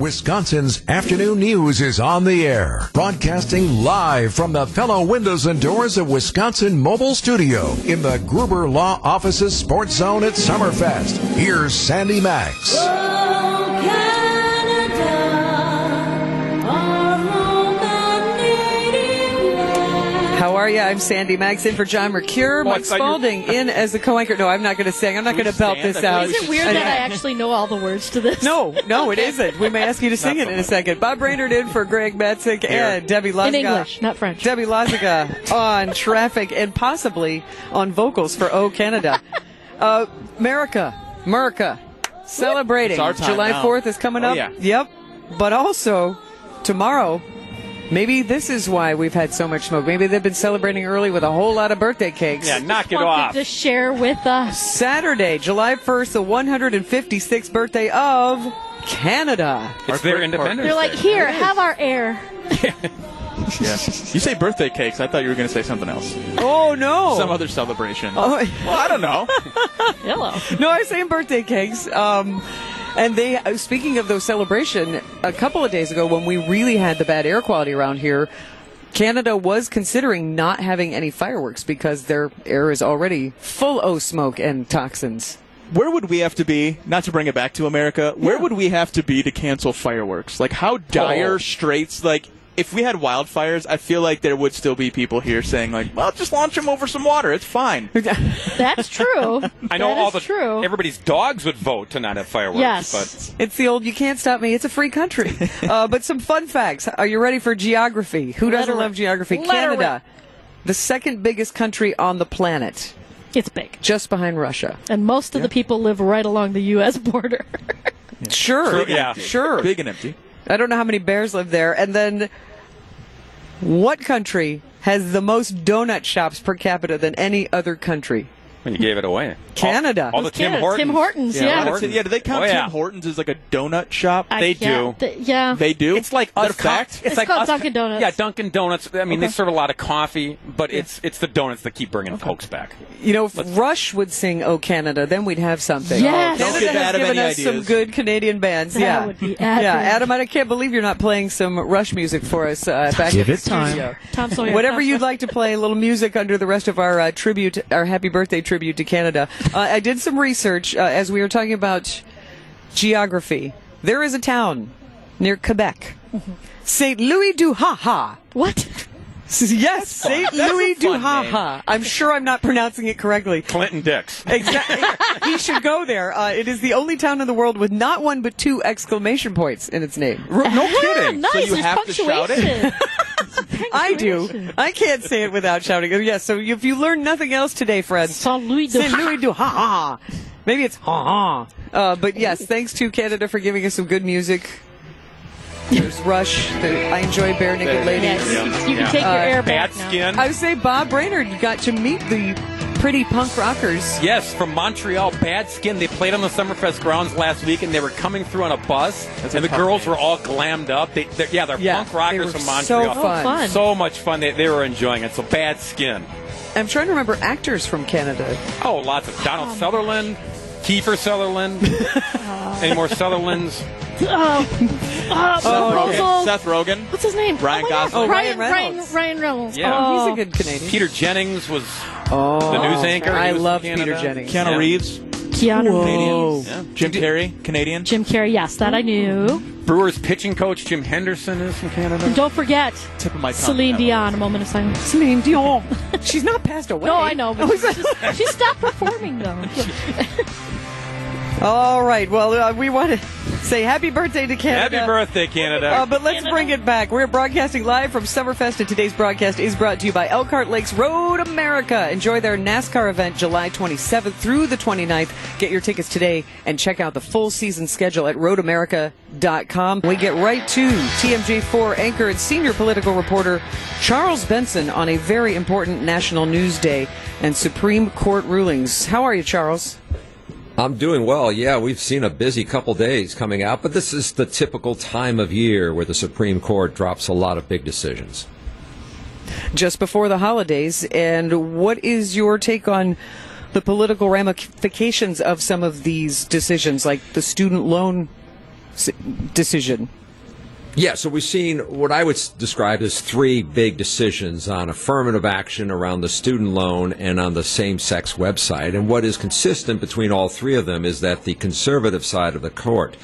Wisconsin's afternoon news is on the air, broadcasting live from the Pella Windows and Doors of Wisconsin mobile studio in the Gruber Law Office's Sports Zone at Summerfest. Here's Sandy Max. Are you? I'm Sandy Max in for John Mercure. Oh, Mike thought Spalding in as the co-anchor. No, I'm not going to sing. I'm not going to belt this out. you Is it weird that I actually know all the words to this? No, no, it isn't. We may ask you to sing it in a second. Bob Brainerd in for Greg Matzek and Debbie Laziga. In English, not French. Debbie Laziga on traffic and possibly on vocals for O Canada. Uh, America, America, celebrating. It's our time July now. 4th is coming Oh, up. yeah. Yep. But also, tomorrow, maybe this is why we've had so much smoke. Maybe they've been celebrating early with a whole lot of birthday cakes. Yeah, knock it Wanted off. to share with us. Saturday, July 1st, the 156th birthday of Canada. It's their independence. They're like, here, have our air. Yeah. You say birthday cakes. I thought you were going to say something else. Oh, no. Some other celebration. Oh, Well, I don't know. Hello. no, I was saying birthday cakes. Um, and they, uh, speaking of those celebration, a couple of days ago when we really had the bad air quality around here, Canada was considering not having any fireworks because their air is already full of smoke and toxins. Where would we have to be, not to bring it back to America, where Yeah. would we have to be to cancel fireworks? Like, how dire Oh. straits, like, if we had wildfires, I feel like there would still be people here saying, like, well, just launch them over some water. It's fine. That's true. I know That all is the true. everybody's dogs would vote to not have fireworks. Yes. It's the old "you can't stop me." It's a free country. uh, but some fun facts. Are you ready for geography? Who doesn't Let love geography? rip. Let Canada, the second biggest country on the planet, It's big. just behind Russia. And most of the people live right along the U.S. border. Sure, True, yeah. sure. Big and empty. I don't know how many bears live there. And then, what country has the most donut shops per capita than any other country? When you gave it away. Canada. All, all the Tim Canada. Hortons. Tim Hortons, yeah. Yeah, Hortons. yeah, do they count Oh, yeah. Tim Hortons as like a donut shop? I They do. th- yeah. They do? It's like Is that us fact? co- It's like called us Dunkin' Donuts. Yeah, Dunkin' Donuts. I mean, they serve a lot of coffee, but it's it's the donuts that keep bringing folks back. You know, if Rush would sing "Oh Canada," then we'd have something. Yes. Don't Canada get has given any us some good Canadian bands. That yeah, would be yeah. Adam, I can't believe you're not playing some Rush music for us uh, back Give in it time. studio. Tom Sawyer. Whatever you'd like to play, a little music under the rest of our uh, tribute, our happy birthday tribute to Canada. Uh, I did some research uh, as we were talking about geography. There is a town near Quebec, Saint Louis du Ha Ha. What? Yes, Saint Louis du fun Ha name. Ha. I'm sure I'm not pronouncing it correctly. Clinton Dix. Exactly. he should go there. Uh, it is the only town in the world with not one but two exclamation points in its name. No kidding. nice. So you There's have to shout it? Punctuation. I do. I can't say it without shouting. it. Yes. so if you learn nothing else today, Fred, Saint Louis de Saint Louis du Ha Ha. Maybe it's ha ha. Uh, but yes, thanks to Canada for giving us some good music. There's Rush. There, I enjoy Barenaked Ladies. Yes. You can Yeah. take your Uh, air Bad back now. skin. I would say Bob Brainerd got to meet the pretty punk rockers. Yes, from Montreal, Bad Skin. They played on the Summerfest grounds last week, and they were coming through on a bus, That's a and the girls name. were all glammed up. They, they're, yeah, they're Yeah, punk they rockers were from so Montreal. fun. fun. So much fun. They, they were enjoying it. So Bad Skin. I'm trying to remember actors from Canada. Oh, lots of Donald um, Sutherland, Kiefer Sutherland. Any more Sutherlands? Oh, oh, proposal. Seth Rogen. What's his name? Ryan oh my God. Gosling. Oh, Ryan, Ryan Ryan, Reynolds. Ryan Reynolds. Yeah. Oh, he's a good Canadian. Peter Jennings was oh, the news anchor. I was love from Peter Canada. Jennings. Keanu Yeah. Reeves. Keanu Canadian. Reeves. Yeah. Jim Carrey. Canadian. Jim Carrey. Yes, that I knew. Brewers pitching coach Jim Henderson is from Canada. And don't forget Tip of my tongue. Celine Dion. A moment of silence. Celine Dion. She's not passed away. No, I know, but Oh, she, just, she stopped performing though. All right. Well, uh, we want to say happy birthday to Canada. Happy birthday, Canada. Uh, but let's Canada. bring it back. We're broadcasting live from Summerfest, and today's broadcast is brought to you by Elkhart Lakes Road America. Enjoy their NASCAR event July 27th through the 29th. Get your tickets today and check out the full season schedule at roadamerica.com. We get right to TMJ4 anchor and senior political reporter Charles Benson on a very important national news day and Supreme Court rulings. How are you, Charles? I'm doing well. Yeah, we've seen a busy couple days coming out, but this is the typical time of year where the Supreme Court drops a lot of big decisions. just before the holidays. And what is your take on the political ramifications of some of these decisions, like the student loan decision. Yeah, so we've seen what I would describe as three big decisions on affirmative action around the student loan and on the same sex website. And what is consistent between all three of them is that the conservative side of the court,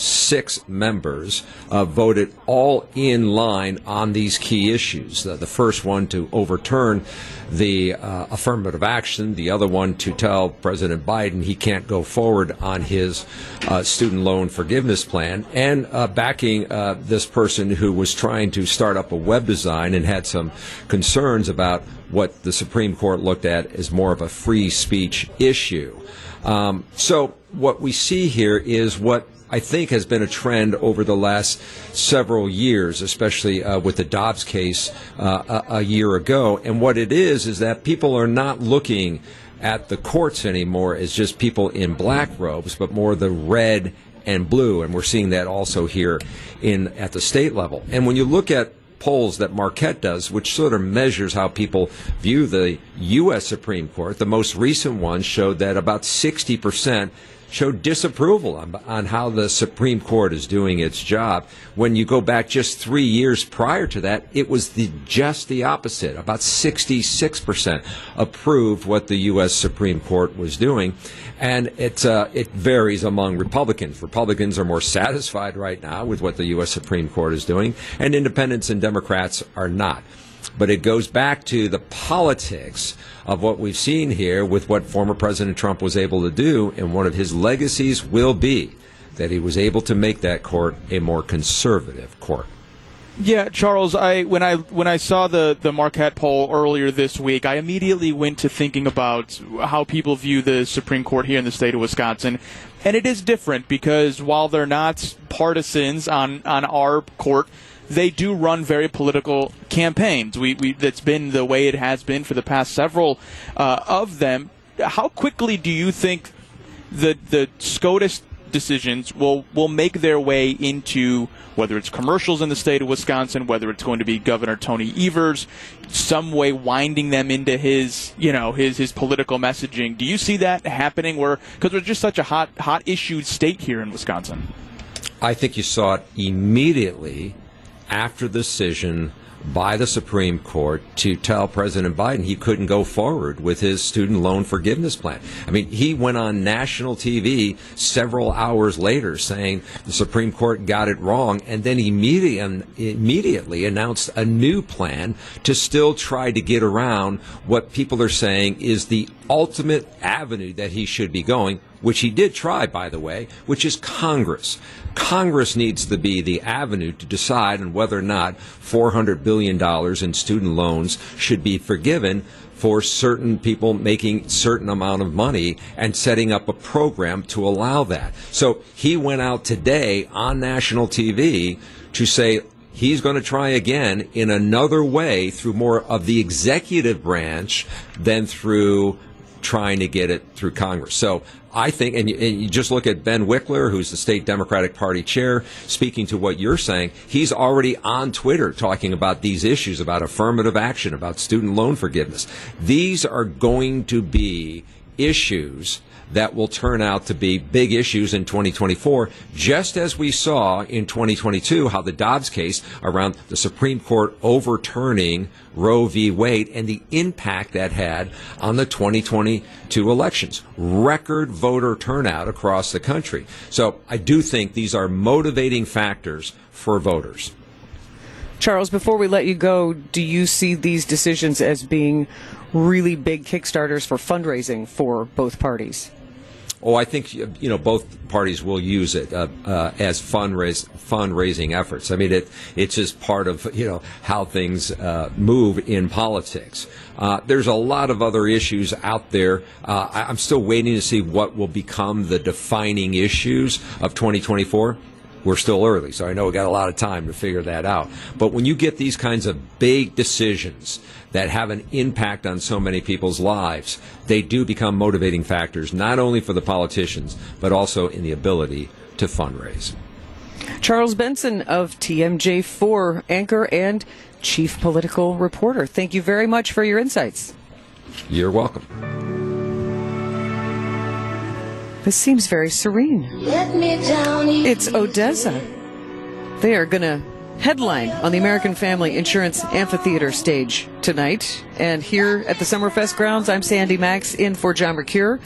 six members, uh, voted all in line on these key issues. Uh, the first one to overturn the uh, affirmative action, the other one to tell President Biden he can't go forward on his uh, student loan forgiveness plan, and uh, backing uh, this person who was trying to start up a web design and had some concerns about what the Supreme Court looked at as more of a free speech issue. Um, so what we see here is what I think has been a trend over the last several years, especially uh, with the Dobbs case uh, a, a year ago. And what it is is that people are not looking at the courts anymore as just people in black robes, but more the red and blue. And we're seeing that also here in at the state level. And when you look at polls that Marquette does, which sort of measures how people view the U.S. Supreme Court. The most recent one showed that about 60% showed disapproval on, on how the Supreme Court is doing its job. When you go back just three years prior to that, it was the, just the opposite. About 66% approved what the U.S. Supreme Court was doing. And it, uh, it varies among Republicans. Republicans are more satisfied right now with what the U.S. Supreme Court is doing, and independents and Democrats are not. But it goes back to the politics of what we've seen here with what former President Trump was able to do, and one of his legacies will be that he was able to make that court a more conservative court. Yeah, Charles. I when I when I saw the the Marquette poll earlier this week, I immediately went to thinking about how people view the Supreme Court here in the state of Wisconsin, and it is different because while they're not partisans on on our court, they do run very political campaigns. We, we that's been the way it has been for the past several uh, of them. How quickly do you think the the SCOTUS decisions will will make their way into whether it's commercials in the state of Wisconsin, whether it's going to be Governor Tony Evers, some way winding them into his you know his his political messaging. Do you see that happening? Where because we're just such a hot hot issued state here in Wisconsin. I think you saw it immediately after the decision by the Supreme Court to tell President Biden he couldn't go forward with his student loan forgiveness plan. I mean, he went on national TV several hours later saying the Supreme Court got it wrong and then immediately, um, immediately announced a new plan to still try to get around what people are saying is the ultimate avenue that he should be going, which he did try, by the way, which is Congress. Congress needs to be the avenue to decide on whether or not $400 billion in student loans should be forgiven for certain people making certain amount of money and setting up a program to allow that. So he went out today on national TV to say he's going to try again in another way through more of the executive branch than through trying to get it through Congress. So I think, and you, and you, just look at Ben Wikler, who's the state Democratic Party chair, speaking to what you're saying. He's already on Twitter talking about these issues, about affirmative action, about student loan forgiveness. These are going to be issues that will turn out to be big issues in 2024, just as we saw in 2022 how the Dobbs case around the Supreme Court overturning Roe v. Wade and the impact that had on the 2022 elections. Record voter turnout across the country. So I do think these are motivating factors for voters. Charles, before we let you go, do you see these decisions as being really big kickstarters for fundraising for both parties? Oh, I think you know both parties will use it uh, uh, as fundraise, fundraising efforts. I mean, it it's just part of you know how things uh, move in politics. Uh, there's a lot of other issues out there. Uh, I, I'm still waiting to see what will become the defining issues of 2024 we're still early, so I know we got a lot of time to figure that out. But when you get these kinds of big decisions that have an impact on so many people's lives, they do become motivating factors, not only for the politicians, but also in the ability to fundraise. Charles Benson of TMJ4, anchor and chief political reporter. Thank you very much for your insights. You're welcome. This seems very serene. It's ODESZA. They are going to headline on the American Family Insurance Amphitheater stage tonight. And here at the Summerfest grounds, I'm Sandy Max in for John Mercure.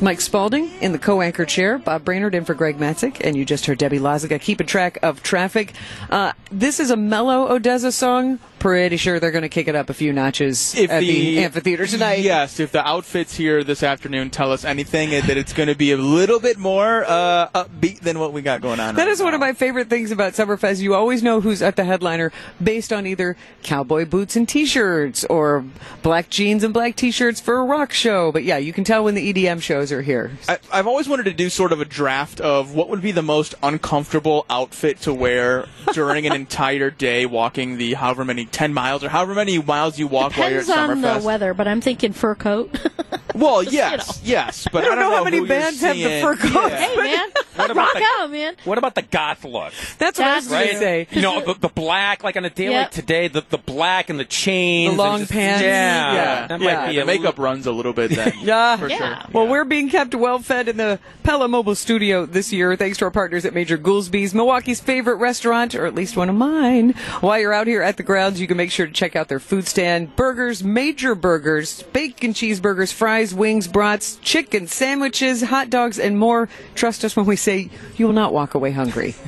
Mike Spalding in the co-anchor chair, Bob Brainerd in for Greg Matzek, and you just heard Debbie Lazaga keeping track of traffic. Uh, this is a mellow ODESZA song. Pretty sure they're going to kick it up a few notches If at the, amphitheater tonight. Yes, if the outfits here this afternoon tell us anything, that it's going to be a little bit more uh, upbeat than what we got going on. That right is one of my favorite things about Summerfest. You always know who's at the headliner based on either cowboy boots and t-shirts or black jeans and black t-shirts for a rock show. But yeah, you can tell when the EDM shows are here. I, I've always wanted to do sort of a draft of what would be the most uncomfortable outfit to wear during an entire day walking the however many 10 miles or however many miles you walk while you're Depends at on the weather, but I'm thinking fur coat. Well, you yes, yes, but I don't know how know many who you're bands have the fur coats. Yeah. hey, man. What about Rock the- out, man. What about the goth look? That's what I was going to say. You know, the, the black, like on a day Yep. like today, the, the black and the chains. The long just- pants. Yeah. Yeah. That Yeah. might be the a makeup runs a little bit then. Yeah. for Yeah. sure. Well, we're being kept well fed in the Pella Mobile Studio this year, thanks to our partners at Major Goolsby's, Milwaukee's favorite restaurant, or at least one of mine. While you're out here at the grounds, you can make sure to check out their food stand. Burgers, Major Burgers, bacon cheeseburgers, fries, wings, brats, chicken sandwiches, hot dogs, and more. Trust us when we say you will not walk away hungry.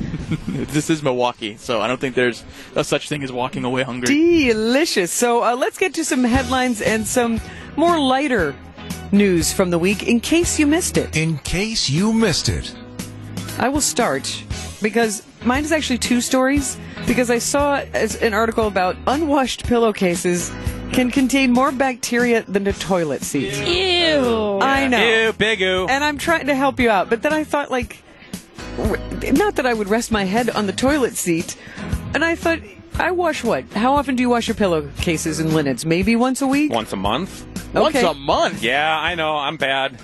This is Milwaukee, so I don't think there's a such thing as walking away hungry. Delicious. So uh, let's get to some headlines and some more lighter news from the week in case you missed it. In case you missed it. I will start because mine is actually two stories because I saw an article about unwashed pillowcases can contain more bacteria than a toilet seat. Ew. I know. Ew, big ooh. And I'm trying to help you out, but then I thought like not that I would rest my head on the toilet seat. And I thought I wash what? How often do you wash your pillowcases and linens? Maybe once a week? Once a month? Once a month. Yeah, I know. I'm bad.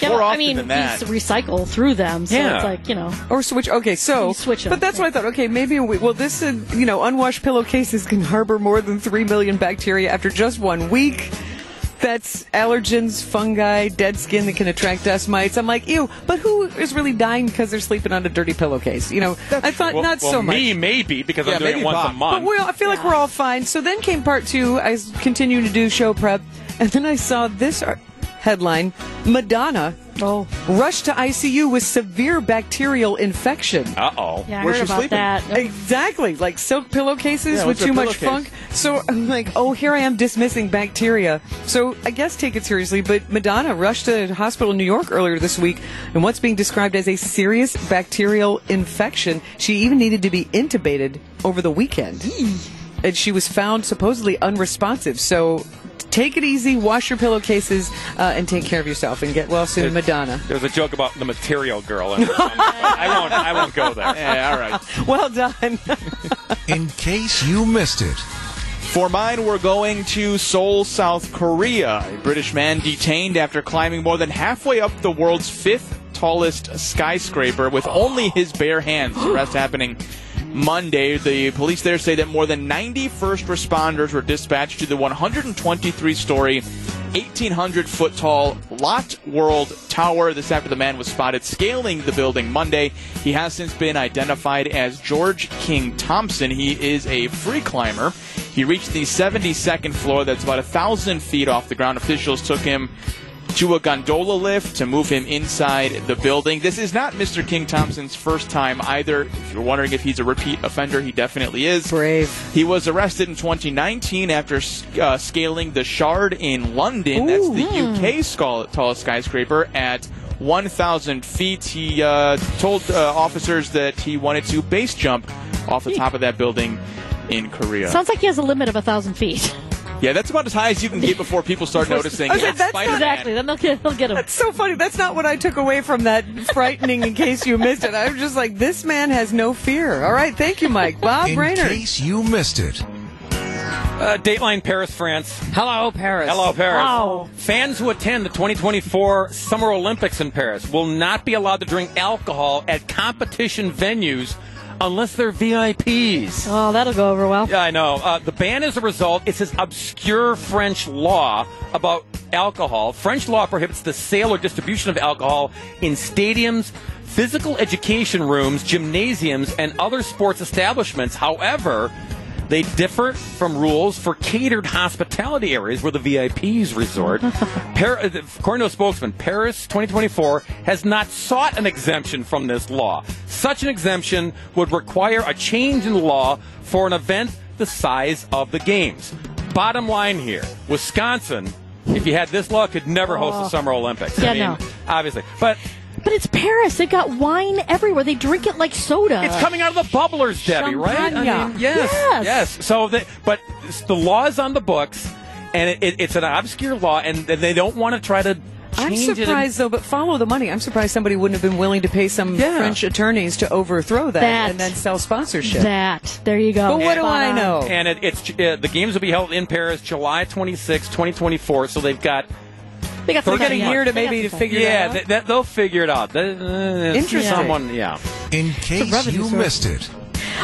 Yeah, More well, I mean, than that. you recycle through them, so Yeah. it's like, you know. Or switch. Okay, so You switch 'em, but that's what I thought. Okay, maybe we, well, this uh, you know unwashed pillowcases can harbor more than three million bacteria after just one week. That's allergens, fungi, dead skin that can attract dust mites. I'm like, ew. But who is really dying because they're sleeping on a dirty pillowcase? You know, I thought Well, not well, so much. me maybe because Yeah, I'm doing maybe it once Bob. a month. But we, I feel like we're all fine. So then came part two. I was continuing to do show prep, and then I saw this ar- headline: Madonna Oh, rushed to ICU with severe bacterial infection. uh oh. yeah, I Where's heard she about sleeping? that. Exactly, like silk pillowcases Yeah, with too much pillowcase? funk. So I'm like, oh, here I am dismissing bacteria. So I guess take it seriously. But Madonna rushed to a hospital in New York earlier this week, and what's being described as a serious bacterial infection. She even needed to be intubated over the weekend, and she was found supposedly unresponsive. So. Take it easy, wash your pillowcases, uh, and take care of yourself, and get well soon, Madonna. There's a joke about the material girl. In there. I won't. I won't go there. Yeah, all right. Well done. In case you missed it. For mine, we're going to Seoul, South Korea. A British man detained after climbing more than halfway up the world's fifth tallest skyscraper with only his bare hands. The rest happening Monday. The police there say that more than 90 first responders were dispatched to the 123 story 1,800 foot tall Lotte World Tower. This after the man was spotted scaling the building Monday. He has since been identified as George King Thompson. He is a free climber. He reached the 72nd floor, that's about a thousand feet off the ground. Officials took him to a gondola lift to move him inside the building. This is not Mr. King Thompson's first time either. If you're wondering if he's a repeat offender, he definitely is. Brave. He was arrested in 2019 after uh, scaling the Shard in London. That's the UK skull, tallest skyscraper at 1,000 feet. He uh, told uh, officers that he wanted to base jump off the top of that building in Korea. Sounds like he has a limit of a thousand feet. Yeah, that's about as high as you can get before people start noticing. I was like, that's Spider-Man. Exactly. Then they'll get, they'll get him. That's so funny. That's not what I took away from that frightening in case you missed it. I was just like, this man has no fear. All right. Thank you, Mike. Bob In Brainerd. case you missed it. Uh, Dateline Paris, France. Hello, Paris. Hello, Paris. Wow. Fans who attend the 2024 Summer Olympics in Paris will not be allowed to drink alcohol at competition venues unless they're VIPs. Oh, that'll go over well. Yeah, I know. Uh, the ban is a result. It's this obscure French law about alcohol. French law prohibits the sale or distribution of alcohol in stadiums, physical education rooms, gymnasiums, and other sports establishments. However, they differ from rules for catered hospitality areas where the VIPs resort. Par- uh, according to a spokesman, Paris 2024 has not sought an exemption from this law. Such an exemption would require a change in the law for an event the size of the games. Bottom line here Wisconsin, if you had this law, could never host the Summer Olympics. Yeah, I mean, no. obviously. But But it's Paris. They've got wine everywhere. They drink it like soda. It's coming out of the bubblers, Debbie, right? I mean, yes, Yes. yes. So, the, but the law is on the books, and it, it, it's an obscure law, and they don't want to try to I'm surprised though, but follow the money. I'm surprised somebody wouldn't have been willing to pay some Yeah. French attorneys to overthrow that, That. and then sell sponsorship. that. There you go. but what do I know? And it, it's uh, the games will be held in Paris, July 26, 2024. So they've got They got We're some We're getting getting time. here to maybe to figure yeah, that out. that, they'll figure it out. Uh, Interesting. Someone, yeah. In case you missed it.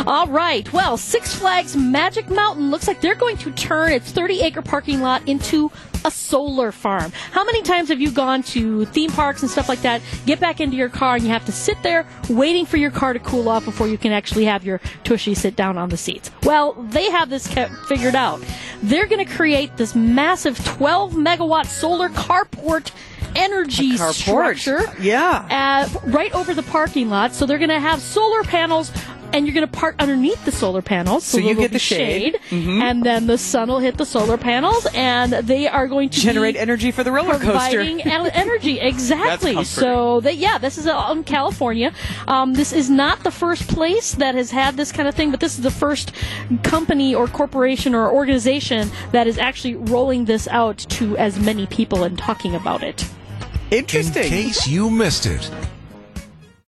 All right. Well, Six Flags Magic Mountain looks like they're going to turn its 30 acre parking lot into a solar farm. How many times have you gone to theme parks and stuff like that, get back into your car, and you have to sit there waiting for your car to cool off before you can actually have your tushy sit down on the seats? Well, they have this kept figured out. They're going to create this massive 12 megawatt solar carport energy structure Yeah. uh, right over the parking lot. So they're going to have solar panels, and you're going to park underneath the solar panels. So, So you get the shade. Mm-hmm. and then the sun will hit the solar panels, and they are going to Generate energy for the roller coaster. providing energy exactly. comforting. So that yeah, this is out in California. Um, this is not the first place that has had this kind of thing, but this is the first company or corporation or organization that is actually rolling this out to as many people and talking about it. Interesting. In case you missed it.